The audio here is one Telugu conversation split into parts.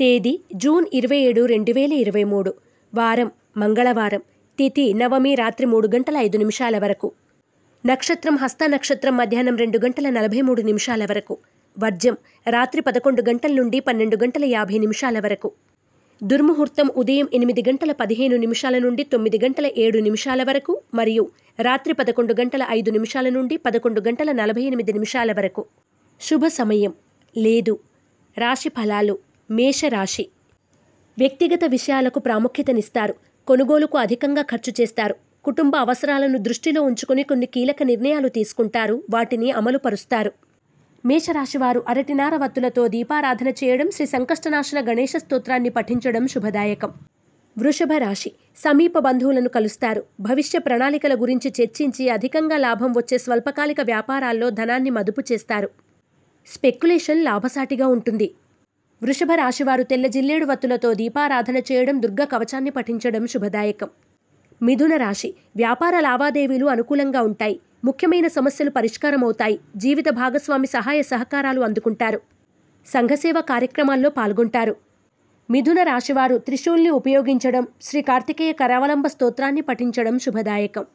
తేదీ జూన్ ఇరవై ఏడు రెండు వేల ఇరవై మూడు. వారం మంగళవారం. తిథి నవమి రాత్రి మూడు గంటల ఐదు నిమిషాల వరకు. నక్షత్రం హస్త నక్షత్రం మధ్యాహ్నం రెండు గంటల నలభై మూడు నిమిషాల వరకు. వర్జం రాత్రి పదకొండు గంటల నుండి పన్నెండు గంటల యాభై నిమిషాల వరకు. దుర్ముహూర్తం ఉదయం ఎనిమిది గంటల పదిహేను నిమిషాల నుండి తొమ్మిది గంటల ఏడు నిమిషాల వరకు మరియు రాత్రి పదకొండు గంటల ఐదు నిమిషాల నుండి పదకొండు గంటల నలభై ఎనిమిది నిమిషాల వరకు. శుభ సమయం. లేదు. రాశి ఫలాలు. మేషరాశి. వ్యక్తిగత విషయాలకు ప్రాముఖ్యతనిస్తారు. కొనుగోలుకు అధికంగా ఖర్చు చేస్తారు. కుటుంబ అవసరాలను దృష్టిలో ఉంచుకుని కొన్ని కీలక నిర్ణయాలు తీసుకుంటారు. వాటిని అమలు పరుస్తారు మేషరాశివారు అరటినార వత్తులతో దీపారాధన చేయడం శ్రీ సంకష్టనాశన గణేష స్తోత్రాన్ని పఠించడం శుభదాయకం. వృషభ రాశి. సమీప బంధువులను కలుస్తారు. భవిష్య ప్రణాళికల గురించి చర్చించి అధికంగా లాభం వచ్చే స్వల్పకాలిక వ్యాపారాల్లో ధనాన్ని మదుపు చేస్తారు. స్పెక్యులేషన్ లాభసాటిగా ఉంటుంది. వృషభ రాశివారు తెల్ల జిల్లేడు వత్తులతో దీపారాధన చేయడం దుర్గ కవచాన్ని పఠించడం శుభదాయకం. మిథున రాశి వ్యాపార లావాదేవీలు అనుకూలంగా ఉంటాయి. ముఖ్యమైన సమస్యలు పరిష్కారమవుతాయి. జీవిత భాగస్వామి సహాయ సహకారాలు అందుకుంటారు. సంఘసేవ కార్యక్రమాల్లో పాల్గొంటారు. మిథున రాశివారు త్రిశూల్ని ఉపయోగించడం శ్రీ కార్తికేయ కరావలంబ స్తోత్రాన్ని పఠించడం శుభదాయకం.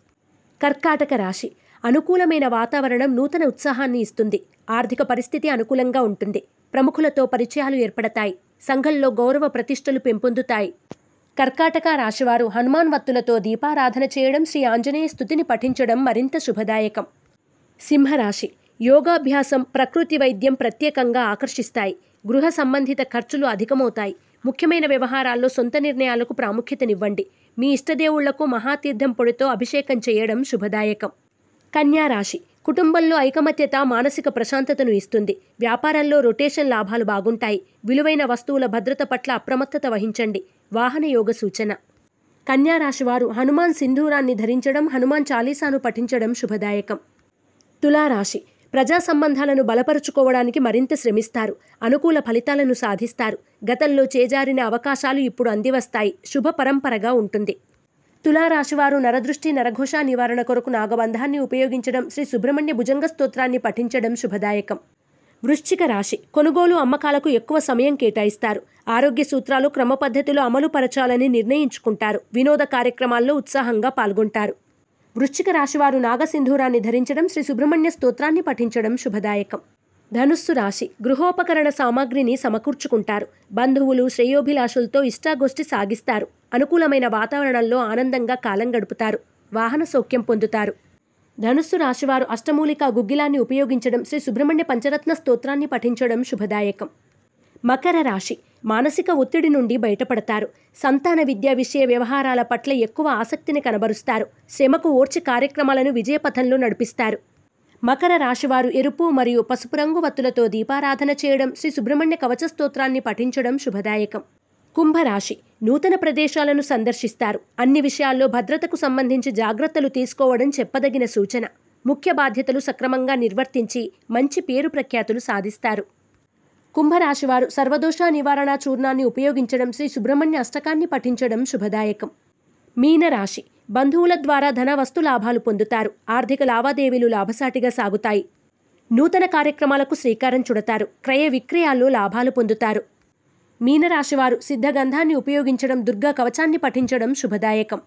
కర్కాటక రాశి అనుకూలమైన వాతావరణం నూతన ఉత్సాహాన్ని ఇస్తుంది. ఆర్థిక పరిస్థితి అనుకూలంగా ఉంటుంది. ప్రముఖులతో పరిచయాలు ఏర్పడతాయి. సంఘంలో గౌరవ ప్రతిష్టలు పెంపొందుతాయి. కర్కాటక రాశివారు హనుమాన్ వత్తులతో దీపారాధన చేయడం శ్రీ ఆంజనేయ స్థుతిని పఠించడం మరింత శుభదాయకం. సింహరాశి. యోగాభ్యాసం ప్రకృతి వైద్యం ప్రత్యేకంగా ఆకర్షిస్తాయి. గృహ సంబంధిత ఖర్చులు అధికమవుతాయి. ముఖ్యమైన వ్యవహారాల్లో సొంత నిర్ణయాలకు ప్రాముఖ్యతనివ్వండి. మీ ఇష్టదేవుళ్ళకు మహాతీర్థం పొడితో అభిషేకం చేయడం శుభదాయకం. కన్యా రాశి. కుటుంబంలో ఐకమత్యత మానసిక ప్రశాంతతను ఇస్తుంది. వ్యాపారంలో రొటేషన్ లాభాలు బాగుంటాయి. విలువైన వస్తువుల భద్రత పట్ల అప్రమత్తత వహించండి. వాహన యోగ సూచన. కన్యా రాశివారు హనుమాన్ సింధూరాన్ని ధరించడం హనుమాన్ చాలీసాను పఠించడం శుభదాయకం. తులారాశి ప్రజా సంబంధాలను బలపరుచుకోవడానికి మరింత శ్రమిస్తారు. అనుకూల ఫలితాలను సాధిస్తారు. గతంలో చేజారిన అవకాశాలు ఇప్పుడు అందివస్తాయి. శుభ పరంపరగా ఉంటుంది. తులారాశివారు నరదృష్టి నరఘోష నివారణ కొరకు నాగబంధాన్ని ఉపయోగించడం శ్రీ సుబ్రహ్మణ్య భుజంగ స్తోత్రాన్ని పఠించడం శుభదాయకం. వృశ్చిక రాశి. కొనుగోలు అమ్మకాలకు ఎక్కువ సమయం కేటాయిస్తారు. ఆరోగ్య సూత్రాలు క్రమపద్ధతిలో అమలు పరచాలని నిర్ణయించుకుంటారు. వినోద కార్యక్రమాల్లో ఉత్సాహంగా పాల్గొంటారు. వృశ్చిక రాశివారు నాగసింధూరాన్ని ధరించడం శ్రీ సుబ్రహ్మణ్య స్తోత్రాన్ని పఠించడం శుభదాయకం. ధనుస్సు రాశి. గృహోపకరణ సామాగ్రిని సమకూర్చుకుంటారు. బంధువులు శ్రేయోభిలాషులతో ఇష్టాగోష్ఠి సాగిస్తారు. అనుకూలమైన వాతావరణంలో ఆనందంగా కాలం గడుపుతారు. వాహన సౌఖ్యం పొందుతారు. ధనుస్సు రాశివారు అష్టమూలిక గుగ్గిలాన్ని ఉపయోగించడం శ్రీ సుబ్రహ్మణ్య పంచరత్న స్తోత్రాన్ని పఠించడం శుభదాయకం. మకర రాశి మానసిక ఒత్తిడి నుండి బయటపడతారు. సంతాన విద్యా విషయ వ్యవహారాల పట్ల ఎక్కువ ఆసక్తిని కనబరుస్తారు. శ్రమకు ఓర్చి కార్యక్రమాలను విజయపథంలో నడిపిస్తారు. మకర రాశివారు ఎరుపు మరియు పసుపు రంగు వత్తులతో దీపారాధన చేయడం శ్రీ సుబ్రహ్మణ్య కవచ స్తోత్రాన్ని పఠించడం శుభదాయకం. కుంభరాశి. నూతన ప్రదేశాలను సందర్శిస్తారు. అన్ని విషయాల్లో భద్రతకు సంబంధించి జాగ్రత్తలు తీసుకోవడం చెప్పదగిన సూచన. ముఖ్య బాధ్యతలు సక్రమంగా నిర్వర్తించి మంచి పేరు ప్రఖ్యాతులు సాధిస్తారు. కుంభరాశివారు సర్వదోష నివారణ చూర్ణాన్ని ఉపయోగించడం శ్రీ సుబ్రహ్మణ్య అష్టకాన్ని పఠించడం శుభదాయకం. మీనరాశి. బంధువుల ద్వారా ధన వస్తు లాభాలు పొందుతారు. ఆర్థిక లావాదేవీలు లాభసాటిగా సాగుతాయి. నూతన కార్యక్రమాలకు శ్రీకారం చుడతారు. క్రయ విక్రయాల్లో లాభాలు పొందుతారు. మీనరాశివారు సిద్ధగంధాన్ని ఉపయోగించడం దుర్గా కవచాన్ని పఠించడం శుభదాయకం.